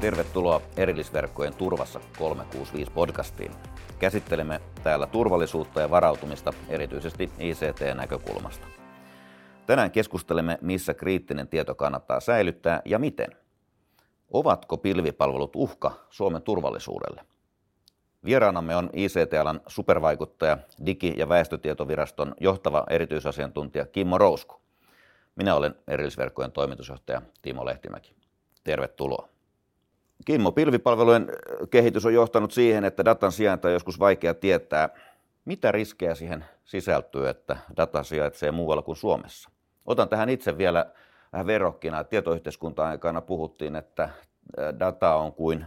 Tervetuloa erillisverkkojen turvassa 365 podcastiin. Käsittelemme täällä turvallisuutta ja varautumista erityisesti ICT-näkökulmasta. Tänään keskustelemme, missä kriittinen tieto kannattaa säilyttää ja miten. Ovatko pilvipalvelut uhka Suomen turvallisuudelle? Vieraanamme on ICT-alan supervaikuttaja, Digi- ja väestötietoviraston johtava erityisasiantuntija Kimmo Rousku. Minä olen erillisverkkojen toimitusjohtaja Timo Lehtimäki. Tervetuloa. Kimmo, pilvipalvelujen kehitys on johtanut siihen, että datan sijainta on joskus vaikea tietää. Mitä riskejä siihen sisältyy, että data sijaitsee muualla kuin Suomessa? Otan tähän itse vielä vähän verrokkina. Tietoyhteiskunta-aikana puhuttiin, että data on kuin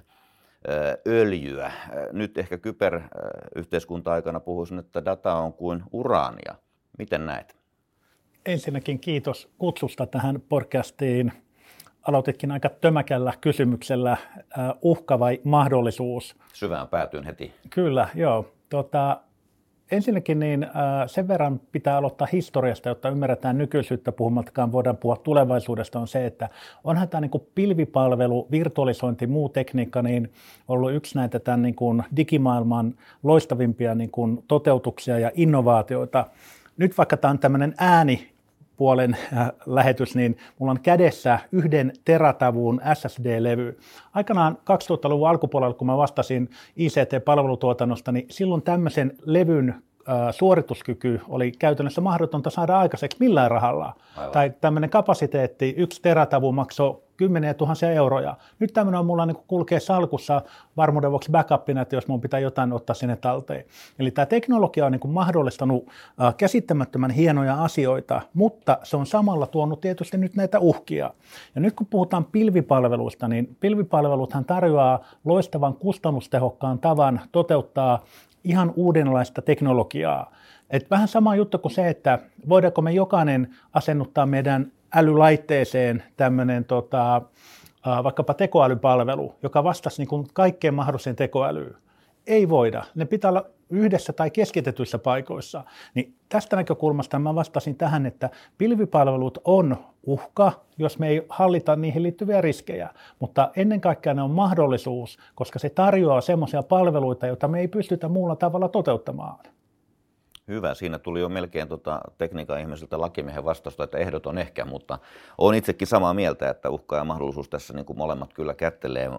öljyä. Nyt ehkä kyberyhteiskunta-aikana puhuisin, että data on kuin uraania. Miten näet? Ensinnäkin kiitos kutsusta tähän podcastiin aloititkin aika tömäkällä kysymyksellä, uhka vai mahdollisuus? Syvään päätyyn heti. Kyllä, joo. Tota, ensinnäkin niin sen verran pitää aloittaa historiasta, jotta ymmärretään nykyisyyttä puhumattakaan, voidaan puhua tulevaisuudesta, on se, että onhan tämä niin pilvipalvelu, virtualisointi, muu tekniikka, niin ollut yksi näitä tämän niin kuin digimaailman loistavimpia niin kuin toteutuksia ja innovaatioita. Nyt vaikka tämä on tämmöinen ääni puolen äh, lähetys, niin mulla on kädessä yhden teratavun SSD-levy. Aikanaan 2000-luvun alkupuolella, kun mä vastasin ICT-palvelutuotannosta, niin silloin tämmöisen levyn äh, suorituskyky oli käytännössä mahdotonta saada aikaiseksi millään rahalla. Aivan. Tai tämmöinen kapasiteetti, yksi teratavu maksoi kymmeniä tuhansia euroja. Nyt tämmöinen on mulla niin kulkee salkussa varmuuden vuoksi backupina, että jos mun pitää jotain ottaa sinne talteen. Eli tämä teknologia on niin mahdollistanut käsittämättömän hienoja asioita, mutta se on samalla tuonut tietysti nyt näitä uhkia. Ja nyt kun puhutaan pilvipalveluista, niin pilvipalveluthan tarjoaa loistavan kustannustehokkaan tavan toteuttaa ihan uudenlaista teknologiaa. Et vähän sama juttu kuin se, että voidaanko me jokainen asennuttaa meidän älylaitteeseen tämmöinen tota, vaikkapa tekoälypalvelu, joka vastasi niin kuin kaikkeen mahdolliseen tekoälyyn. Ei voida. Ne pitää olla yhdessä tai keskitetyissä paikoissa. Niin tästä näkökulmasta mä vastasin tähän, että pilvipalvelut on uhka, jos me ei hallita niihin liittyviä riskejä, mutta ennen kaikkea ne on mahdollisuus, koska se tarjoaa semmoisia palveluita, joita me ei pystytä muulla tavalla toteuttamaan. Hyvä, siinä tuli jo melkein tota tekniikan ihmisiltä lakimiehen vastausta, että ehdoton ehkä, mutta olen itsekin samaa mieltä, että uhka ja mahdollisuus tässä niin kuin molemmat kyllä kättelee.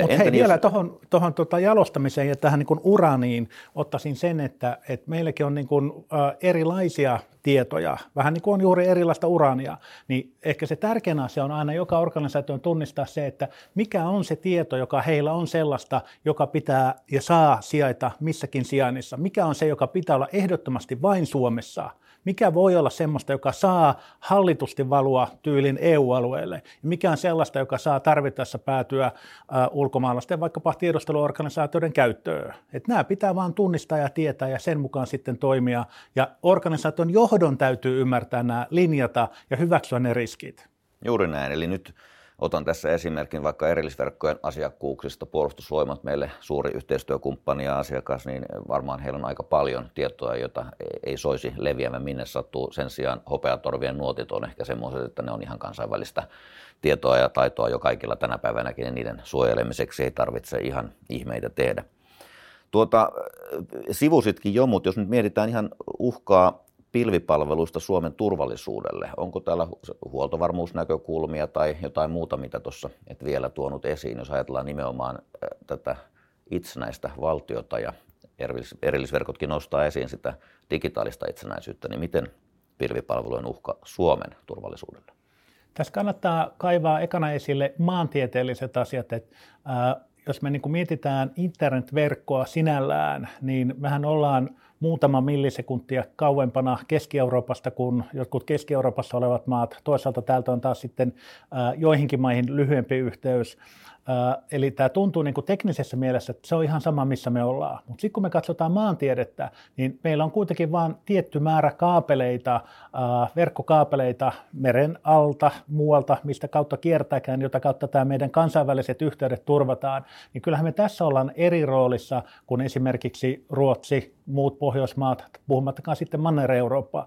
Mutta hei, vielä jos... tuohon, tuohon tota jalostamiseen ja tähän niin kuin uraniin ottaisin sen, että, että meilläkin on niin kuin, äh, erilaisia tietoja, vähän niin kuin on juuri erilaista urania, niin ehkä se tärkein asia on aina joka organisaation tunnistaa se, että mikä on se tieto, joka heillä on sellaista, joka pitää ja saa sijaita missäkin sijainnissa, mikä on se, joka pitää olla ehdottomasti vain Suomessa – mikä voi olla semmoista, joka saa hallitusti valua tyylin EU-alueelle, ja mikä on sellaista, joka saa tarvittaessa päätyä uh, ulkomaalaisten vaikkapa tiedusteluorganisaatioiden käyttöön. Et nämä pitää vain tunnistaa ja tietää ja sen mukaan sitten toimia, ja organisaation johdon täytyy ymmärtää nämä linjata ja hyväksyä ne riskit. Juuri näin, eli nyt Otan tässä esimerkin vaikka erillisverkkojen asiakkuuksista. Puolustusvoimat meille suuri yhteistyökumppani ja asiakas, niin varmaan heillä on aika paljon tietoa, jota ei soisi leviämään minne sattuu. Sen sijaan hopeatorvien nuotit on ehkä semmoiset, että ne on ihan kansainvälistä tietoa ja taitoa jo kaikilla tänä päivänäkin, ja niiden suojelemiseksi ei tarvitse ihan ihmeitä tehdä. Tuota, sivusitkin jo, mutta jos nyt mietitään ihan uhkaa pilvipalveluista Suomen turvallisuudelle? Onko täällä huoltovarmuusnäkökulmia tai jotain muuta, mitä tuossa et vielä tuonut esiin, jos ajatellaan nimenomaan tätä itsenäistä valtiota ja erillisverkotkin nostaa esiin sitä digitaalista itsenäisyyttä, niin miten pilvipalvelujen uhka Suomen turvallisuudelle? Tässä kannattaa kaivaa ekana esille maantieteelliset asiat, että jos me niin mietitään internetverkkoa sinällään, niin mehän ollaan muutama millisekuntia kauempana Keski-Euroopasta kuin jotkut Keski-Euroopassa olevat maat. Toisaalta täältä on taas sitten joihinkin maihin lyhyempi yhteys. Eli tämä tuntuu niin kuin teknisessä mielessä, että se on ihan sama, missä me ollaan. Mutta sitten kun me katsotaan maantiedettä, niin meillä on kuitenkin vain tietty määrä kaapeleita, verkkokaapeleita meren alta, muualta, mistä kautta kiertääkään, jota kautta tämä meidän kansainväliset yhteydet turvataan. Niin kyllähän me tässä ollaan eri roolissa kuin esimerkiksi Ruotsi, muut Pohjoismaat, puhumattakaan sitten Manner-Eurooppaa.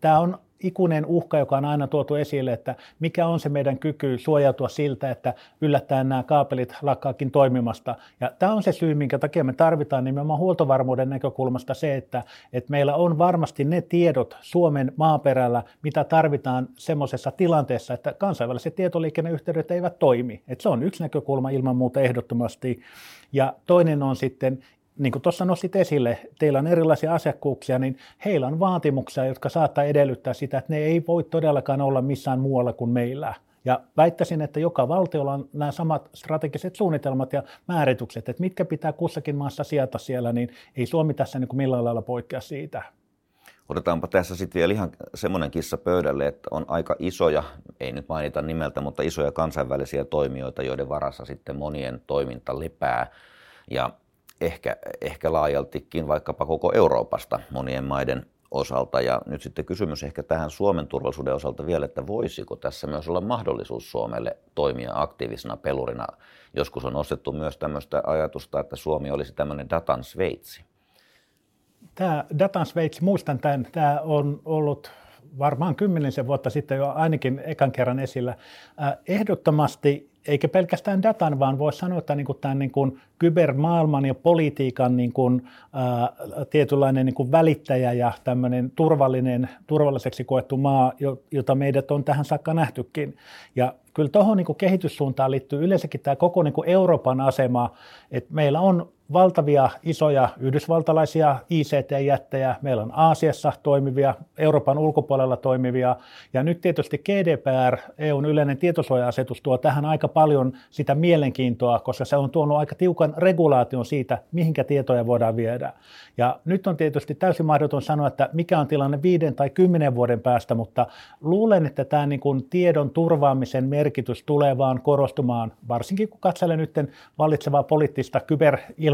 Tämä on ikuinen uhka, joka on aina tuotu esille, että mikä on se meidän kyky suojautua siltä, että yllättäen nämä kaapelit lakkaakin toimimasta. Ja tämä on se syy, minkä takia me tarvitaan nimenomaan huoltovarmuuden näkökulmasta se, että, että meillä on varmasti ne tiedot Suomen maaperällä, mitä tarvitaan semmoisessa tilanteessa, että kansainväliset tietoliikenneyhteydet eivät toimi. Että se on yksi näkökulma ilman muuta ehdottomasti. Ja toinen on sitten niin kuin tuossa nostit esille, teillä on erilaisia asiakkuuksia, niin heillä on vaatimuksia, jotka saattaa edellyttää sitä, että ne ei voi todellakaan olla missään muualla kuin meillä. Ja väittäisin, että joka valtiolla on nämä samat strategiset suunnitelmat ja määritykset, että mitkä pitää kussakin maassa sieltä siellä, niin ei Suomi tässä niin kuin millään lailla poikkea siitä. Otetaanpa tässä sitten vielä ihan semmoinen kissa pöydälle, että on aika isoja, ei nyt mainita nimeltä, mutta isoja kansainvälisiä toimijoita, joiden varassa sitten monien toiminta lepää. Ja ehkä, ehkä laajaltikin vaikkapa koko Euroopasta monien maiden osalta. Ja nyt sitten kysymys ehkä tähän Suomen turvallisuuden osalta vielä, että voisiko tässä myös olla mahdollisuus Suomelle toimia aktiivisena pelurina. Joskus on nostettu myös tämmöistä ajatusta, että Suomi olisi tämmöinen datan Sveitsi. Tämä datan Sveitsi, muistan tämän, tämä on ollut varmaan kymmenisen vuotta sitten jo ainakin ekan kerran esillä. Ehdottomasti eikä pelkästään datan, vaan voisi sanoa, että niin kuin tämän niin kuin kybermaailman ja politiikan niin kuin, ää, tietynlainen niin kuin välittäjä ja tämmöinen turvallinen, turvalliseksi koettu maa, jota meidät on tähän saakka nähtykin. Ja kyllä tuohon niin kehityssuuntaan liittyy yleensäkin tämä koko niin kuin Euroopan asema, että meillä on valtavia isoja yhdysvaltalaisia ICT-jättejä, meillä on Aasiassa toimivia, Euroopan ulkopuolella toimivia, ja nyt tietysti GDPR, EUn yleinen tietosuoja-asetus, tuo tähän aika paljon sitä mielenkiintoa, koska se on tuonut aika tiukan regulaation siitä, mihinkä tietoja voidaan viedä. Ja nyt on tietysti täysin mahdoton sanoa, että mikä on tilanne viiden tai kymmenen vuoden päästä, mutta luulen, että tämä niin kuin tiedon turvaamisen merkitys tulee vaan korostumaan, varsinkin kun katselen nyt vallitsevaa poliittista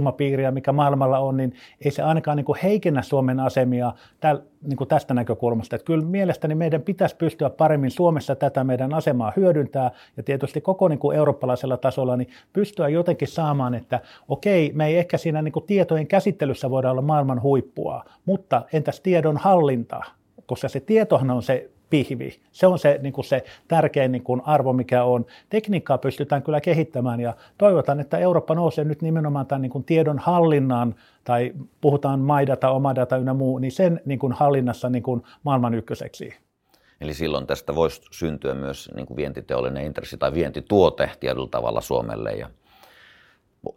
kyberilmapiiriä, mikä maailmalla on, niin ei se ainakaan niin kuin heikennä Suomen asemia täl, niin kuin tästä näkökulmasta. Että kyllä mielestäni meidän pitäisi pystyä paremmin Suomessa tätä meidän asemaa hyödyntää ja tietysti koko niin kuin eurooppalaisella tasolla niin pystyä jotenkin saamaan, että okei, me ei ehkä siinä niin kuin tietojen käsittelyssä voida olla maailman huippua, mutta entäs tiedon hallinta, koska se tietohan on se pihvi. Se on se, niin kuin se tärkein niin kuin arvo, mikä on. Tekniikkaa pystytään kyllä kehittämään ja toivotan, että Eurooppa nousee nyt nimenomaan tämän niin kuin tiedon hallinnan tai puhutaan maidata, omadata ynnä muu, niin sen niin kuin hallinnassa niin kuin maailman ykköseksi. Eli silloin tästä voisi syntyä myös niin kuin vientiteollinen intressi tai vientituote tietyllä tavalla Suomelle ja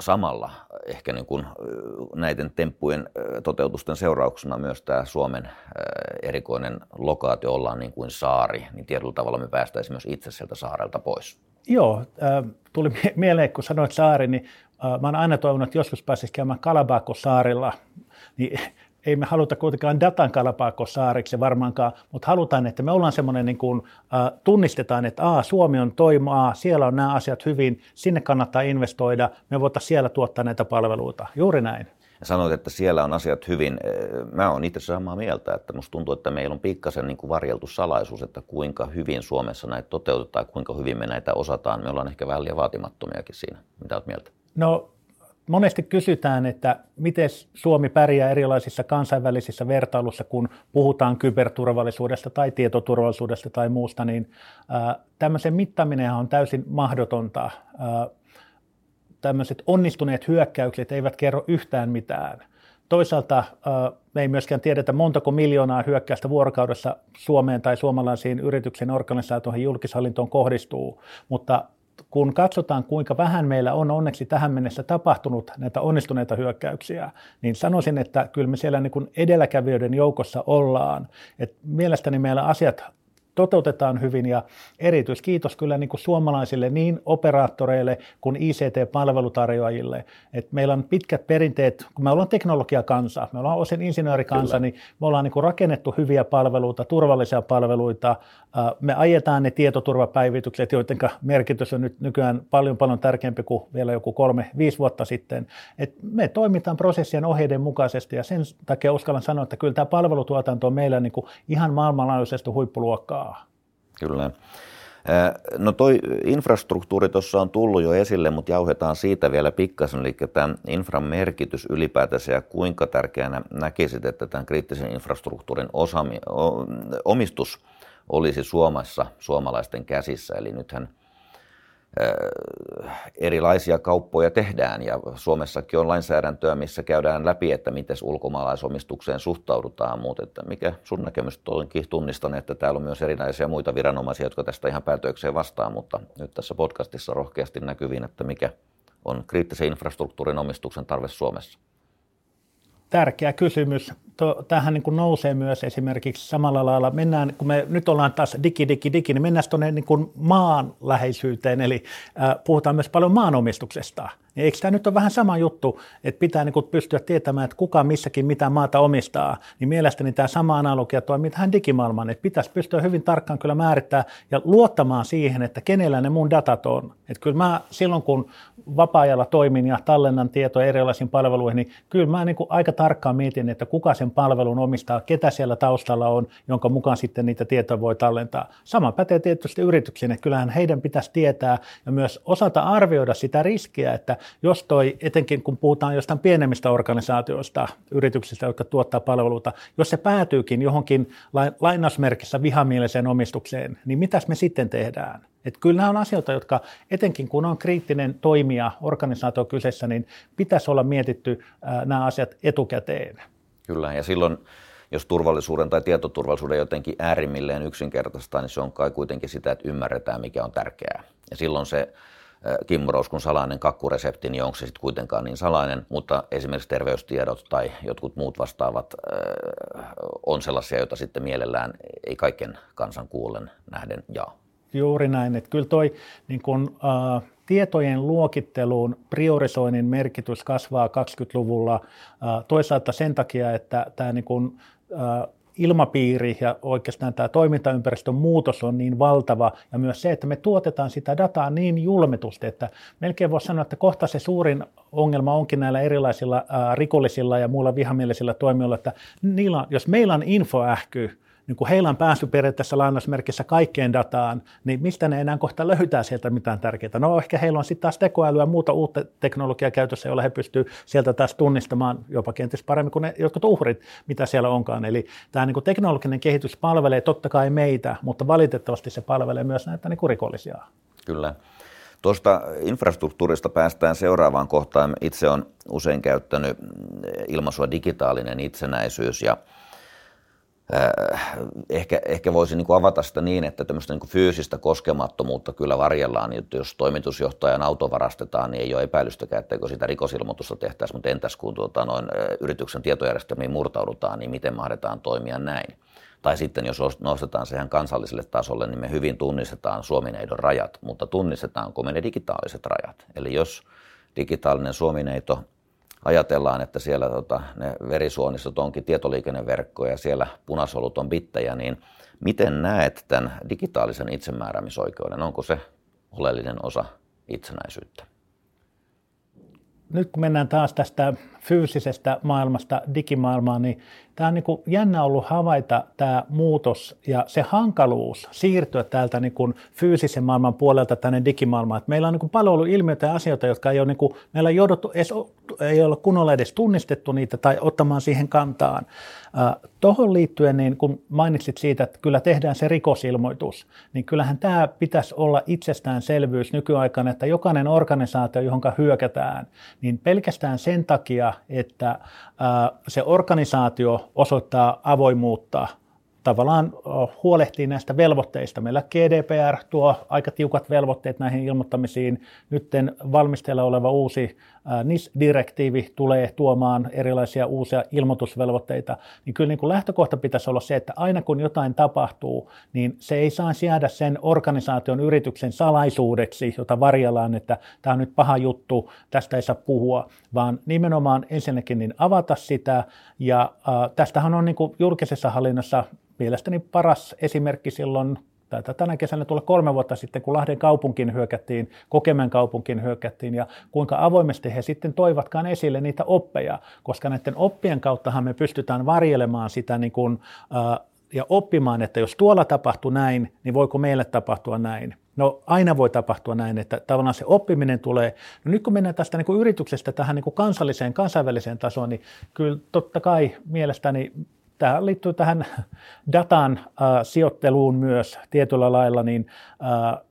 samalla ehkä niin kuin näiden temppujen toteutusten seurauksena myös tämä Suomen erikoinen lokaatio ollaan niin kuin saari, niin tietyllä tavalla me päästäisiin myös itse sieltä saarelta pois. Joo, tuli mieleen, kun sanoit saari, niin mä oon aina toivonut, että joskus pääsisi käymään Kalabako-saarilla, niin ei me haluta kuitenkaan datan saariksi varmaankaan, mutta halutaan, että me ollaan semmoinen, niin kuin, äh, tunnistetaan, että Aa, Suomi on toimaa, siellä on nämä asiat hyvin, sinne kannattaa investoida, me voitaisiin siellä tuottaa näitä palveluita. Juuri näin. Sanoit, että siellä on asiat hyvin. Mä oon itse samaa mieltä, että musta tuntuu, että meillä on pikkasen niin kuin varjeltu salaisuus, että kuinka hyvin Suomessa näitä toteutetaan, kuinka hyvin me näitä osataan. Me ollaan ehkä vähän liian vaatimattomiakin siinä. Mitä olet mieltä? No monesti kysytään, että miten Suomi pärjää erilaisissa kansainvälisissä vertailussa, kun puhutaan kyberturvallisuudesta tai tietoturvallisuudesta tai muusta, niin tämmöisen mittaminen on täysin mahdotonta. Tämmöiset onnistuneet hyökkäykset eivät kerro yhtään mitään. Toisaalta me ei myöskään tiedetä montako miljoonaa hyökkäystä vuorokaudessa Suomeen tai suomalaisiin yrityksen organisaatioihin julkishallintoon kohdistuu, mutta kun katsotaan, kuinka vähän meillä on onneksi tähän mennessä tapahtunut näitä onnistuneita hyökkäyksiä, niin sanoisin, että kyllä me siellä niin kuin edelläkävijöiden joukossa ollaan. Et mielestäni meillä asiat toteutetaan hyvin ja erityiskiitos kyllä niin kuin suomalaisille niin operaattoreille kuin ICT-palvelutarjoajille. Et meillä on pitkät perinteet, kun me ollaan teknologiakansa, me ollaan osin insinöörikansa, kyllä. niin me ollaan niin kuin rakennettu hyviä palveluita, turvallisia palveluita, me ajetaan ne tietoturvapäivitykset, joiden merkitys on nyt nykyään paljon paljon tärkeämpi kuin vielä joku kolme, viisi vuotta sitten. Et me toimitaan prosessien ohjeiden mukaisesti ja sen takia uskallan sanoa, että kyllä tämä palvelutuotanto on meillä niin kuin ihan maailmanlaajuisesti huippuluokkaa. Kyllä. No toi infrastruktuuri tuossa on tullut jo esille, mutta jauhetaan siitä vielä pikkasen, eli tämän infran merkitys ylipäätänsä ja kuinka tärkeänä näkisit, että tämän kriittisen infrastruktuurin osami, omistus olisi Suomessa suomalaisten käsissä, eli nythän erilaisia kauppoja tehdään ja Suomessakin on lainsäädäntöä, missä käydään läpi, että miten ulkomaalaisomistukseen suhtaudutaan, mutta että mikä sun näkemys onkin tunnistan, että täällä on myös erinäisiä muita viranomaisia, jotka tästä ihan päätökseen vastaa, mutta nyt tässä podcastissa rohkeasti näkyviin, että mikä on kriittisen infrastruktuurin omistuksen tarve Suomessa. Tärkeä kysymys. Tähän niin kuin nousee myös esimerkiksi samalla lailla, mennään, kun me nyt ollaan taas digi, digi, digi, niin mennään tuonne niin kuin maan läheisyyteen, eli äh, puhutaan myös paljon maanomistuksesta. Niin eikö tämä nyt ole vähän sama juttu, että pitää niin kuin pystyä tietämään, että kuka missäkin mitä maata omistaa, niin mielestäni tämä sama analogia toimii tähän digimaailmaan, että pitäisi pystyä hyvin tarkkaan kyllä määrittää ja luottamaan siihen, että kenellä ne mun datat on. Että kyllä mä silloin, kun vapaa-ajalla toimin ja tallennan tietoja erilaisiin palveluihin, niin kyllä mä niin kuin aika tarkkaan mietin, että kuka sen palvelun omistaa, ketä siellä taustalla on, jonka mukaan sitten niitä tietoja voi tallentaa. Sama pätee tietysti yrityksiin, että kyllähän heidän pitäisi tietää ja myös osata arvioida sitä riskiä, että jos toi, etenkin kun puhutaan jostain pienemmistä organisaatioista, yrityksistä, jotka tuottaa palveluita, jos se päätyykin johonkin lainausmerkissä vihamieliseen omistukseen, niin mitäs me sitten tehdään? Et kyllä nämä on asioita, jotka etenkin kun on kriittinen toimija, organisaatio kyseessä, niin pitäisi olla mietitty nämä asiat etukäteen. Kyllä, ja silloin jos turvallisuuden tai tietoturvallisuuden jotenkin äärimmilleen yksinkertaistaa, niin se on kai kuitenkin sitä, että ymmärretään, mikä on tärkeää. Ja silloin se Kimmo Rouskun salainen kakkuresepti, niin onko se sitten kuitenkaan niin salainen, mutta esimerkiksi terveystiedot tai jotkut muut vastaavat on sellaisia, joita sitten mielellään ei kaiken kansan kuulen nähden jaa. Juuri näin, että kyllä toi niin kun, äh, tietojen luokitteluun priorisoinnin merkitys kasvaa 20-luvulla äh, toisaalta sen takia, että tämä niin kun, äh, ilmapiiri ja oikeastaan tämä toimintaympäristön muutos on niin valtava ja myös se, että me tuotetaan sitä dataa niin julmetusti, että melkein voisi sanoa, että kohta se suurin ongelma onkin näillä erilaisilla ää, rikollisilla ja muilla vihamielisillä toimijoilla, että niillä, jos meillä on infoähky, niin kun heillä on pääsy periaatteessa lainausmerkissä kaikkeen dataan, niin mistä ne enää kohta löytää sieltä mitään tärkeää? No ehkä heillä on sitten taas tekoälyä ja muuta uutta teknologiaa käytössä, jolla he pystyvät sieltä taas tunnistamaan jopa kenties paremmin kuin ne jotkut uhrit, mitä siellä onkaan. Eli tämä niin teknologinen kehitys palvelee totta kai meitä, mutta valitettavasti se palvelee myös näitä niin rikollisia. Kyllä. Tuosta infrastruktuurista päästään seuraavaan kohtaan. Itse olen usein käyttänyt ilmaisua digitaalinen itsenäisyys ja Äh, ehkä, ehkä voisi niin kuin avata sitä niin, että tämmöistä niin kuin fyysistä koskemattomuutta kyllä varjellaan. Että jos toimitusjohtajan auto varastetaan, niin ei ole epäilystäkään, etteikö sitä rikosilmoitusta tehtäisi, mutta entäs kun tuota, noin, yrityksen tietojärjestelmiin murtaudutaan, niin miten mahdetaan toimia näin? Tai sitten jos nostetaan sehän kansalliselle tasolle, niin me hyvin tunnistetaan Suomineidon rajat, mutta tunnistetaanko me ne digitaaliset rajat? Eli jos digitaalinen Suomineito ajatellaan, että siellä tota, ne verisuonistot onkin tietoliikenneverkko ja siellä punasolut on bittejä, niin miten näet tämän digitaalisen itsemääräämisoikeuden? Onko se oleellinen osa itsenäisyyttä? Nyt kun mennään taas tästä fyysisestä maailmasta digimaailmaan, niin tämä on niin kuin jännä ollut havaita tämä muutos ja se hankaluus siirtyä täältä niin kuin fyysisen maailman puolelta tänne digimaailmaan. Että meillä on niin kuin paljon ollut ilmiöitä ja asioita, jotka ei ole, niin kuin, meillä jouduttu edes, ei ole kunnolla edes tunnistettu niitä tai ottamaan siihen kantaan. Tuohon liittyen, niin kun mainitsit siitä, että kyllä tehdään se rikosilmoitus, niin kyllähän tämä pitäisi olla itsestäänselvyys nykyaikana, että jokainen organisaatio, johon hyökätään, niin pelkästään sen takia, että se organisaatio osoittaa avoimuutta tavallaan huolehtii näistä velvoitteista. Meillä GDPR tuo aika tiukat velvoitteet näihin ilmoittamisiin. Nyt valmisteilla oleva uusi NIS-direktiivi tulee tuomaan erilaisia uusia ilmoitusvelvoitteita. Niin kyllä niin kuin lähtökohta pitäisi olla se, että aina kun jotain tapahtuu, niin se ei saa jäädä sen organisaation yrityksen salaisuudeksi, jota varjellaan, että tämä on nyt paha juttu, tästä ei saa puhua, vaan nimenomaan ensinnäkin niin avata sitä. Ja äh, tästähän on niin kuin julkisessa hallinnassa mielestäni paras esimerkki silloin tai tänä kesänä tulee kolme vuotta sitten, kun Lahden kaupunkiin hyökättiin, Kokemen kaupunkiin hyökättiin ja kuinka avoimesti he sitten toivatkaan esille niitä oppeja, koska näiden oppien kauttahan me pystytään varjelemaan sitä niin kuin, äh, ja oppimaan, että jos tuolla tapahtuu näin, niin voiko meille tapahtua näin. No aina voi tapahtua näin, että tavallaan se oppiminen tulee. No nyt kun mennään tästä niin kuin yrityksestä tähän niin kuin kansalliseen, kansainväliseen tasoon, niin kyllä totta kai mielestäni tämä liittyy tähän datan äh, sijoitteluun myös tietyllä lailla, niin äh,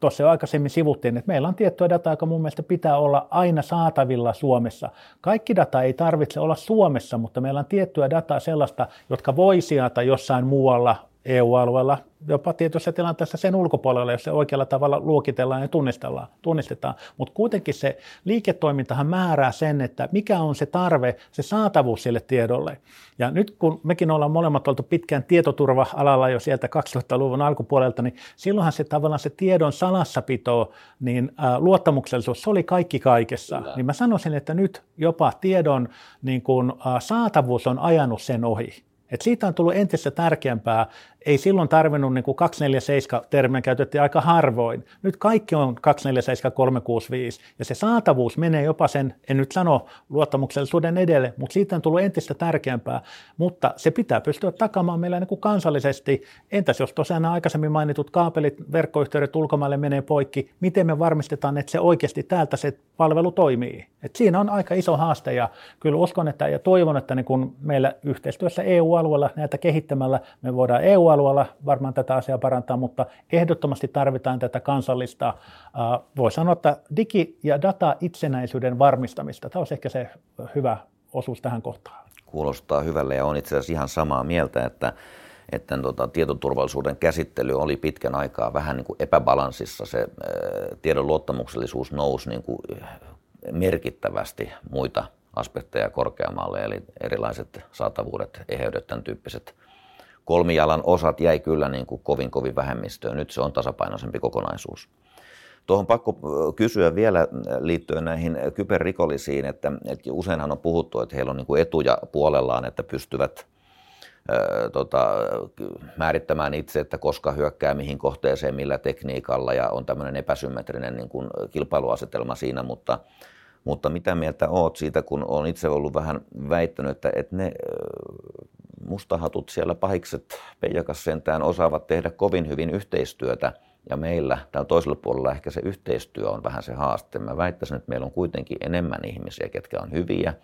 tuossa jo aikaisemmin sivuttiin, että meillä on tiettyä dataa, joka mun mielestä pitää olla aina saatavilla Suomessa. Kaikki data ei tarvitse olla Suomessa, mutta meillä on tiettyä dataa sellaista, jotka voi sijata jossain muualla EU-alueella, jopa tietyissä tilanteissa sen ulkopuolella, jos se oikealla tavalla luokitellaan ja tunnistellaan, tunnistetaan. Mutta kuitenkin se liiketoimintahan määrää sen, että mikä on se tarve, se saatavuus sille tiedolle. Ja nyt kun mekin ollaan molemmat oltu pitkään tietoturva-alalla jo sieltä 2000-luvun alkupuolelta, niin silloinhan se tavallaan se tiedon salassapito, niin ä, luottamuksellisuus, se oli kaikki kaikessa. Kyllä. Niin mä sanoisin, että nyt jopa tiedon niin kun, ä, saatavuus on ajanut sen ohi. Et siitä on tullut entistä tärkeämpää. Ei silloin tarvinnut niin kuin 247 termiä käytettiin aika harvoin. Nyt kaikki on 247 365 ja se saatavuus menee jopa sen, en nyt sano luottamuksellisuuden edelle, mutta siitä on tullut entistä tärkeämpää. Mutta se pitää pystyä takamaan meillä niin kuin kansallisesti. Entäs jos tosiaan nämä aikaisemmin mainitut kaapelit, verkkoyhteydet ulkomaille menee poikki, miten me varmistetaan, että se oikeasti täältä se palvelu toimii? Et siinä on aika iso haaste ja kyllä uskon että, ja toivon, että niin kun meillä yhteistyössä EU EU-alueella näitä kehittämällä. Me voidaan EU-alueella varmaan tätä asiaa parantaa, mutta ehdottomasti tarvitaan tätä kansallista, voi sanoa, että digi- ja data-itsenäisyyden varmistamista. Tämä olisi ehkä se hyvä osuus tähän kohtaan. Kuulostaa hyvälle ja on itse asiassa ihan samaa mieltä, että että tota, tietoturvallisuuden käsittely oli pitkän aikaa vähän niin kuin epäbalanssissa. Se ää, tiedon luottamuksellisuus nousi niin kuin merkittävästi muita aspekteja korkeammalle, eli erilaiset saatavuudet, eheydet, tämän tyyppiset kolmijalan osat jäi kyllä niin kuin kovin kovin vähemmistöön. Nyt se on tasapainoisempi kokonaisuus. Tuohon pakko kysyä vielä liittyen näihin kyberrikollisiin, että, että useinhan on puhuttu, että heillä on niin kuin etuja puolellaan, että pystyvät ää, tota, määrittämään itse, että koska hyökkää mihin kohteeseen, millä tekniikalla ja on tämmöinen epäsymmetrinen niin kuin kilpailuasetelma siinä, mutta mutta mitä mieltä oot siitä, kun olen itse ollut vähän väittänyt, että, että ne mustahatut siellä pahikset Peijakas sentään osaavat tehdä kovin hyvin yhteistyötä, ja meillä täällä toisella puolella ehkä se yhteistyö on vähän se haaste. Mä väittäisin, että meillä on kuitenkin enemmän ihmisiä, ketkä on hyviä.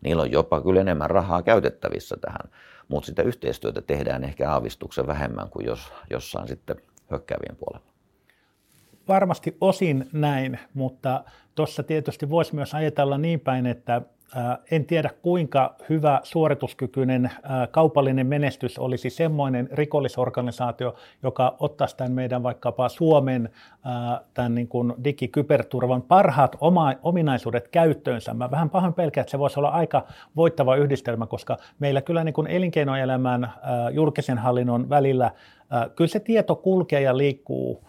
Niillä on jopa kyllä enemmän rahaa käytettävissä tähän, mutta sitä yhteistyötä tehdään ehkä aavistuksen vähemmän kuin jos, jossain sitten hyökkäävien puolella. Varmasti osin näin, mutta tuossa tietysti voisi myös ajatella niin päin, että en tiedä kuinka hyvä suorituskykyinen kaupallinen menestys olisi semmoinen rikollisorganisaatio, joka ottaisi tämän meidän vaikkapa Suomen tämän niin kuin digikyberturvan parhaat oma, ominaisuudet käyttöönsä. Mä vähän pahoin pelkään, että se voisi olla aika voittava yhdistelmä, koska meillä kyllä niin kuin elinkeinoelämän julkisen hallinnon välillä kyllä se tieto kulkee ja liikkuu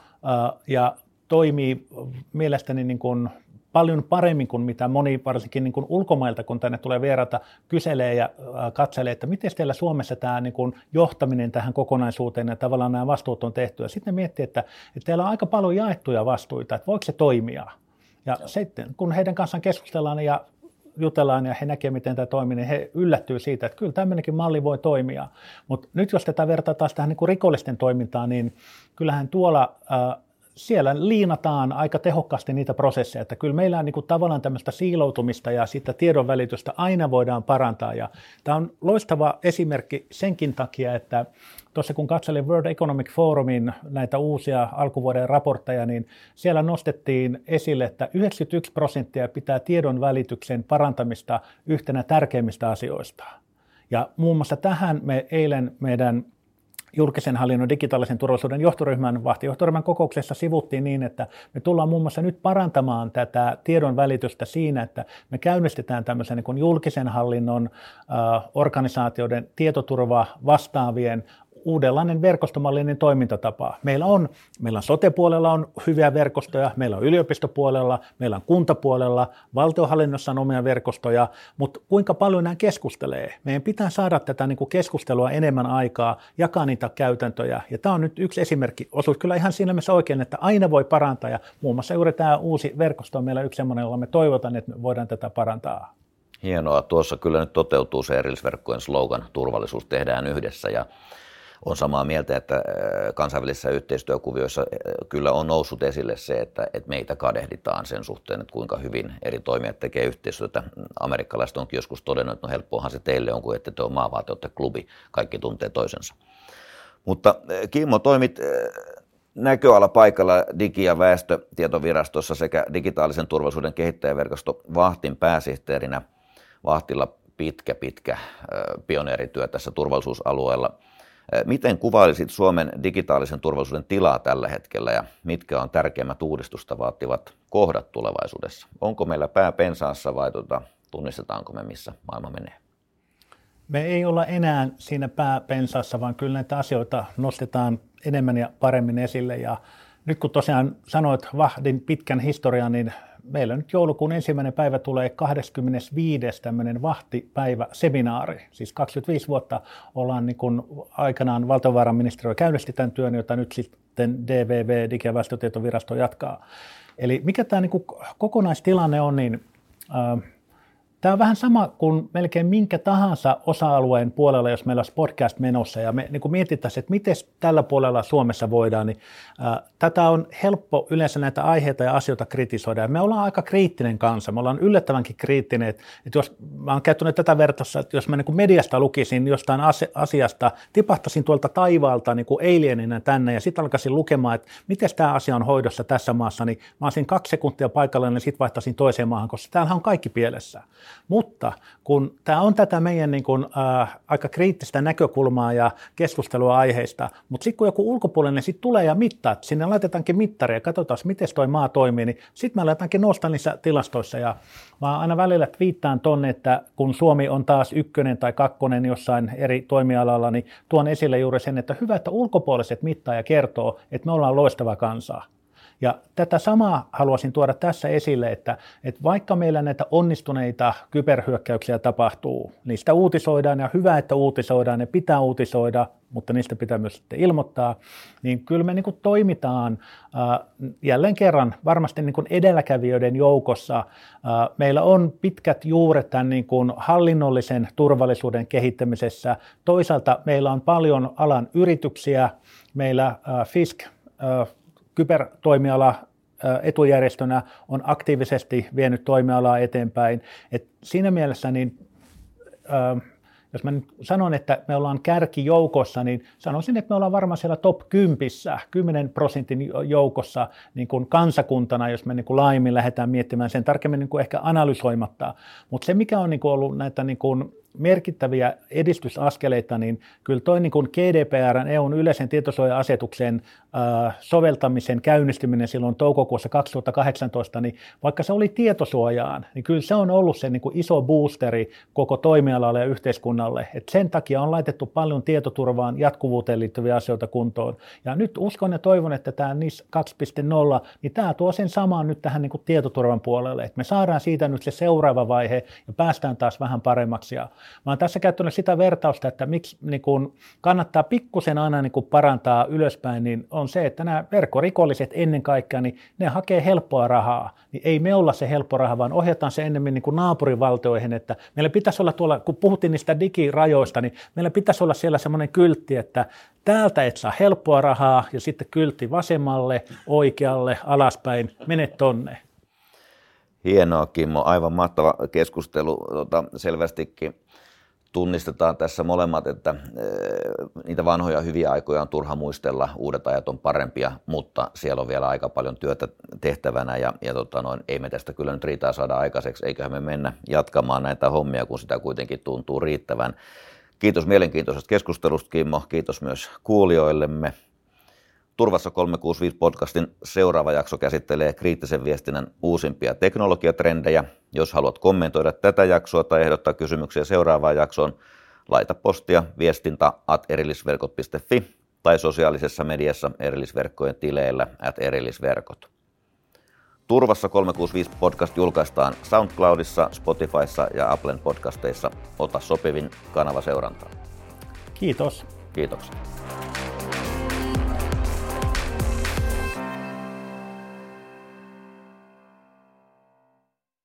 ja toimii mielestäni niin kuin paljon paremmin kuin mitä moni varsinkin niin kuin ulkomailta, kun tänne tulee vierata, kyselee ja katselee, että miten teillä Suomessa tämä niin kuin johtaminen tähän kokonaisuuteen ja tavallaan nämä vastuut on tehty. Ja sitten miettii, että, että teillä on aika paljon jaettuja vastuita, että voiko se toimia. Ja Joo. sitten kun heidän kanssaan keskustellaan ja jutellaan ja he näkevät, miten tämä toimii, niin he yllättyy siitä, että kyllä tämmöinenkin malli voi toimia. Mutta nyt jos tätä vertaa taas tähän niin kuin rikollisten toimintaan, niin kyllähän tuolla äh, siellä liinataan aika tehokkaasti niitä prosesseja, että kyllä meillä on niin kuin tavallaan tämmöistä siiloutumista ja sitä tiedonvälitystä aina voidaan parantaa ja tämä on loistava esimerkki senkin takia, että tuossa kun katselin World Economic Forumin näitä uusia alkuvuoden raportteja, niin siellä nostettiin esille, että 91 prosenttia pitää tiedon välityksen parantamista yhtenä tärkeimmistä asioista. Ja muun muassa tähän me eilen meidän julkisen hallinnon digitaalisen turvallisuuden johtoryhmän vahtijohtoryhmän kokouksessa sivuttiin niin, että me tullaan muun muassa nyt parantamaan tätä tiedon välitystä siinä, että me käynnistetään tämmöisen niin julkisen hallinnon äh, organisaatioiden tietoturva vastaavien uudenlainen verkostomallinen toimintatapa. Meillä on, meillä on sote-puolella on hyviä verkostoja, meillä on yliopistopuolella, meillä on kuntapuolella, valtiohallinnossa on omia verkostoja, mutta kuinka paljon nämä keskustelee? Meidän pitää saada tätä niin kuin keskustelua enemmän aikaa, jakaa niitä käytäntöjä. Ja tämä on nyt yksi esimerkki, osuus kyllä ihan siinä mielessä oikein, että aina voi parantaa. Ja muun muassa juuri tämä uusi verkosto on meillä yksi sellainen, jolla me toivotan, että me voidaan tätä parantaa. Hienoa. Tuossa kyllä nyt toteutuu se erillisverkkojen slogan, turvallisuus tehdään yhdessä. Ja on samaa mieltä, että kansainvälisissä yhteistyökuvioissa kyllä on noussut esille se, että, että meitä kadehditaan sen suhteen, että kuinka hyvin eri toimijat tekee yhteistyötä. Amerikkalaiset onkin joskus todennut, että no helppoahan se teille on, kun ette te ole maa, vaan te olette klubi, kaikki tuntee toisensa. Mutta Kimmo, toimit näköala paikalla Digi- ja väestötietovirastossa sekä digitaalisen turvallisuuden kehittäjäverkosto Vahtin pääsihteerinä. Vahtilla pitkä, pitkä pioneerityö tässä turvallisuusalueella. Miten kuvailisit Suomen digitaalisen turvallisuuden tilaa tällä hetkellä ja mitkä on tärkeimmät uudistusta vaativat kohdat tulevaisuudessa? Onko meillä pää pensaassa vai tuota, tunnistetaanko me, missä maailma menee? Me ei olla enää siinä pääpensaassa, vaan kyllä näitä asioita nostetaan enemmän ja paremmin esille. Ja nyt kun tosiaan sanoit Vahdin pitkän historian, niin meillä nyt joulukuun ensimmäinen päivä tulee 25. tämmöinen vahtipäivä seminaari. Siis 25 vuotta ollaan niin kuin aikanaan valtiovarainministeriö käynnisti tämän työn, jota nyt sitten DVV, Digi- ja väestötietovirasto jatkaa. Eli mikä tämä niin kuin kokonaistilanne on, niin äh, Tämä on vähän sama kuin melkein minkä tahansa osa-alueen puolella, jos meillä olisi podcast menossa ja me niin kuin mietittäisiin, että miten tällä puolella Suomessa voidaan, niin ää, tätä on helppo yleensä näitä aiheita ja asioita kritisoida. Ja me ollaan aika kriittinen kansa, me ollaan yllättävänkin kriittinen, että, että jos mä oon käyttänyt tätä vertossa, että jos mä niin kuin mediasta lukisin jostain asiasta, tipahtaisin tuolta taivaalta niin kuin alieninä tänne ja sitten alkaisin lukemaan, että miten tämä asia on hoidossa tässä maassa, niin mä olisin kaksi sekuntia paikalla ja sitten vaihtaisin toiseen maahan, koska täällähän on kaikki pielessä. Mutta kun tämä on tätä meidän niin kuin, äh, aika kriittistä näkökulmaa ja keskustelua aiheista, mutta sitten kun joku ulkopuolinen sit tulee ja mittaa, että sinne laitetaankin mittari ja katsotaan, miten toi maa toimii, niin sitten me laitetaankin nousta niissä tilastoissa. Ja mä aina välillä viittaan tonne, että kun Suomi on taas ykkönen tai kakkonen jossain eri toimialalla, niin tuon esille juuri sen, että hyvä, että ulkopuoliset mittaa ja kertoo, että me ollaan loistava kansaa. Ja tätä samaa haluaisin tuoda tässä esille, että, että vaikka meillä näitä onnistuneita kyberhyökkäyksiä tapahtuu, niistä uutisoidaan ja hyvä, että uutisoidaan, ne pitää uutisoida, mutta niistä pitää myös sitten ilmoittaa, niin kyllä me niin kuin toimitaan äh, jälleen kerran varmasti niin kuin edelläkävijöiden joukossa. Äh, meillä on pitkät juuret tämän niin kuin hallinnollisen turvallisuuden kehittämisessä. Toisaalta meillä on paljon alan yrityksiä, meillä äh, FISK, kybertoimiala etujärjestönä on aktiivisesti vienyt toimialaa eteenpäin. Et siinä mielessä niin, jos mä nyt sanon, että me ollaan kärkijoukossa, niin sanoisin, että me ollaan varmaan siellä top 10, 10 prosentin joukossa niin kuin kansakuntana, jos me niin kuin laajemmin lähdetään miettimään sen tarkemmin niin kuin ehkä analysoimatta. Mutta se, mikä on niin kuin ollut näitä niin kuin merkittäviä edistysaskeleita, niin kyllä toi niin kuin GDPR, EUn yleisen tietosuoja-asetuksen äh, soveltamisen käynnistyminen silloin toukokuussa 2018, niin vaikka se oli tietosuojaan, niin kyllä se on ollut se niin kuin iso boosteri koko toimialalle ja yhteiskunnalle. Et sen takia on laitettu paljon tietoturvaan, jatkuvuuteen liittyviä asioita kuntoon. Ja nyt uskon ja toivon, että tämä NIS 2.0, niin tämä tuo sen samaan nyt tähän niin kuin tietoturvan puolelle, että me saadaan siitä nyt se seuraava vaihe ja päästään taas vähän paremmaksi. Ja Mä oon tässä käyttänyt sitä vertausta, että miksi niin kun kannattaa pikkusen aina niin kun parantaa ylöspäin, niin on se, että nämä verkkorikolliset ennen kaikkea, niin ne hakee helppoa rahaa. Niin ei me olla se helppo raha, vaan ohjataan se ennemmin niin naapurivaltioihin, että meillä pitäisi olla tuolla, kun puhuttiin niistä digirajoista, niin meillä pitäisi olla siellä semmoinen kyltti, että täältä et saa helppoa rahaa ja sitten kyltti vasemmalle, oikealle, alaspäin, mene tonne. Hienoa Kimmo, aivan mahtava keskustelu. Tota, selvästikin tunnistetaan tässä molemmat, että niitä vanhoja hyviä aikoja on turha muistella, uudet ajat on parempia, mutta siellä on vielä aika paljon työtä tehtävänä ja, ja tota noin, ei me tästä kyllä nyt riitaa saada aikaiseksi, eiköhän me mennä jatkamaan näitä hommia, kun sitä kuitenkin tuntuu riittävän. Kiitos mielenkiintoisesta keskustelusta Kimmo, kiitos myös kuulijoillemme. Turvassa 365 podcastin seuraava jakso käsittelee kriittisen viestinnän uusimpia teknologiatrendejä. Jos haluat kommentoida tätä jaksoa tai ehdottaa kysymyksiä seuraavaan jaksoon, laita postia viestintä at erillisverkot.fi tai sosiaalisessa mediassa erillisverkkojen tileillä at erillisverkot. Turvassa 365 podcast julkaistaan SoundCloudissa, Spotifyssa ja Applen podcasteissa. Ota sopivin kanava seurantaa. Kiitos. Kiitoksia.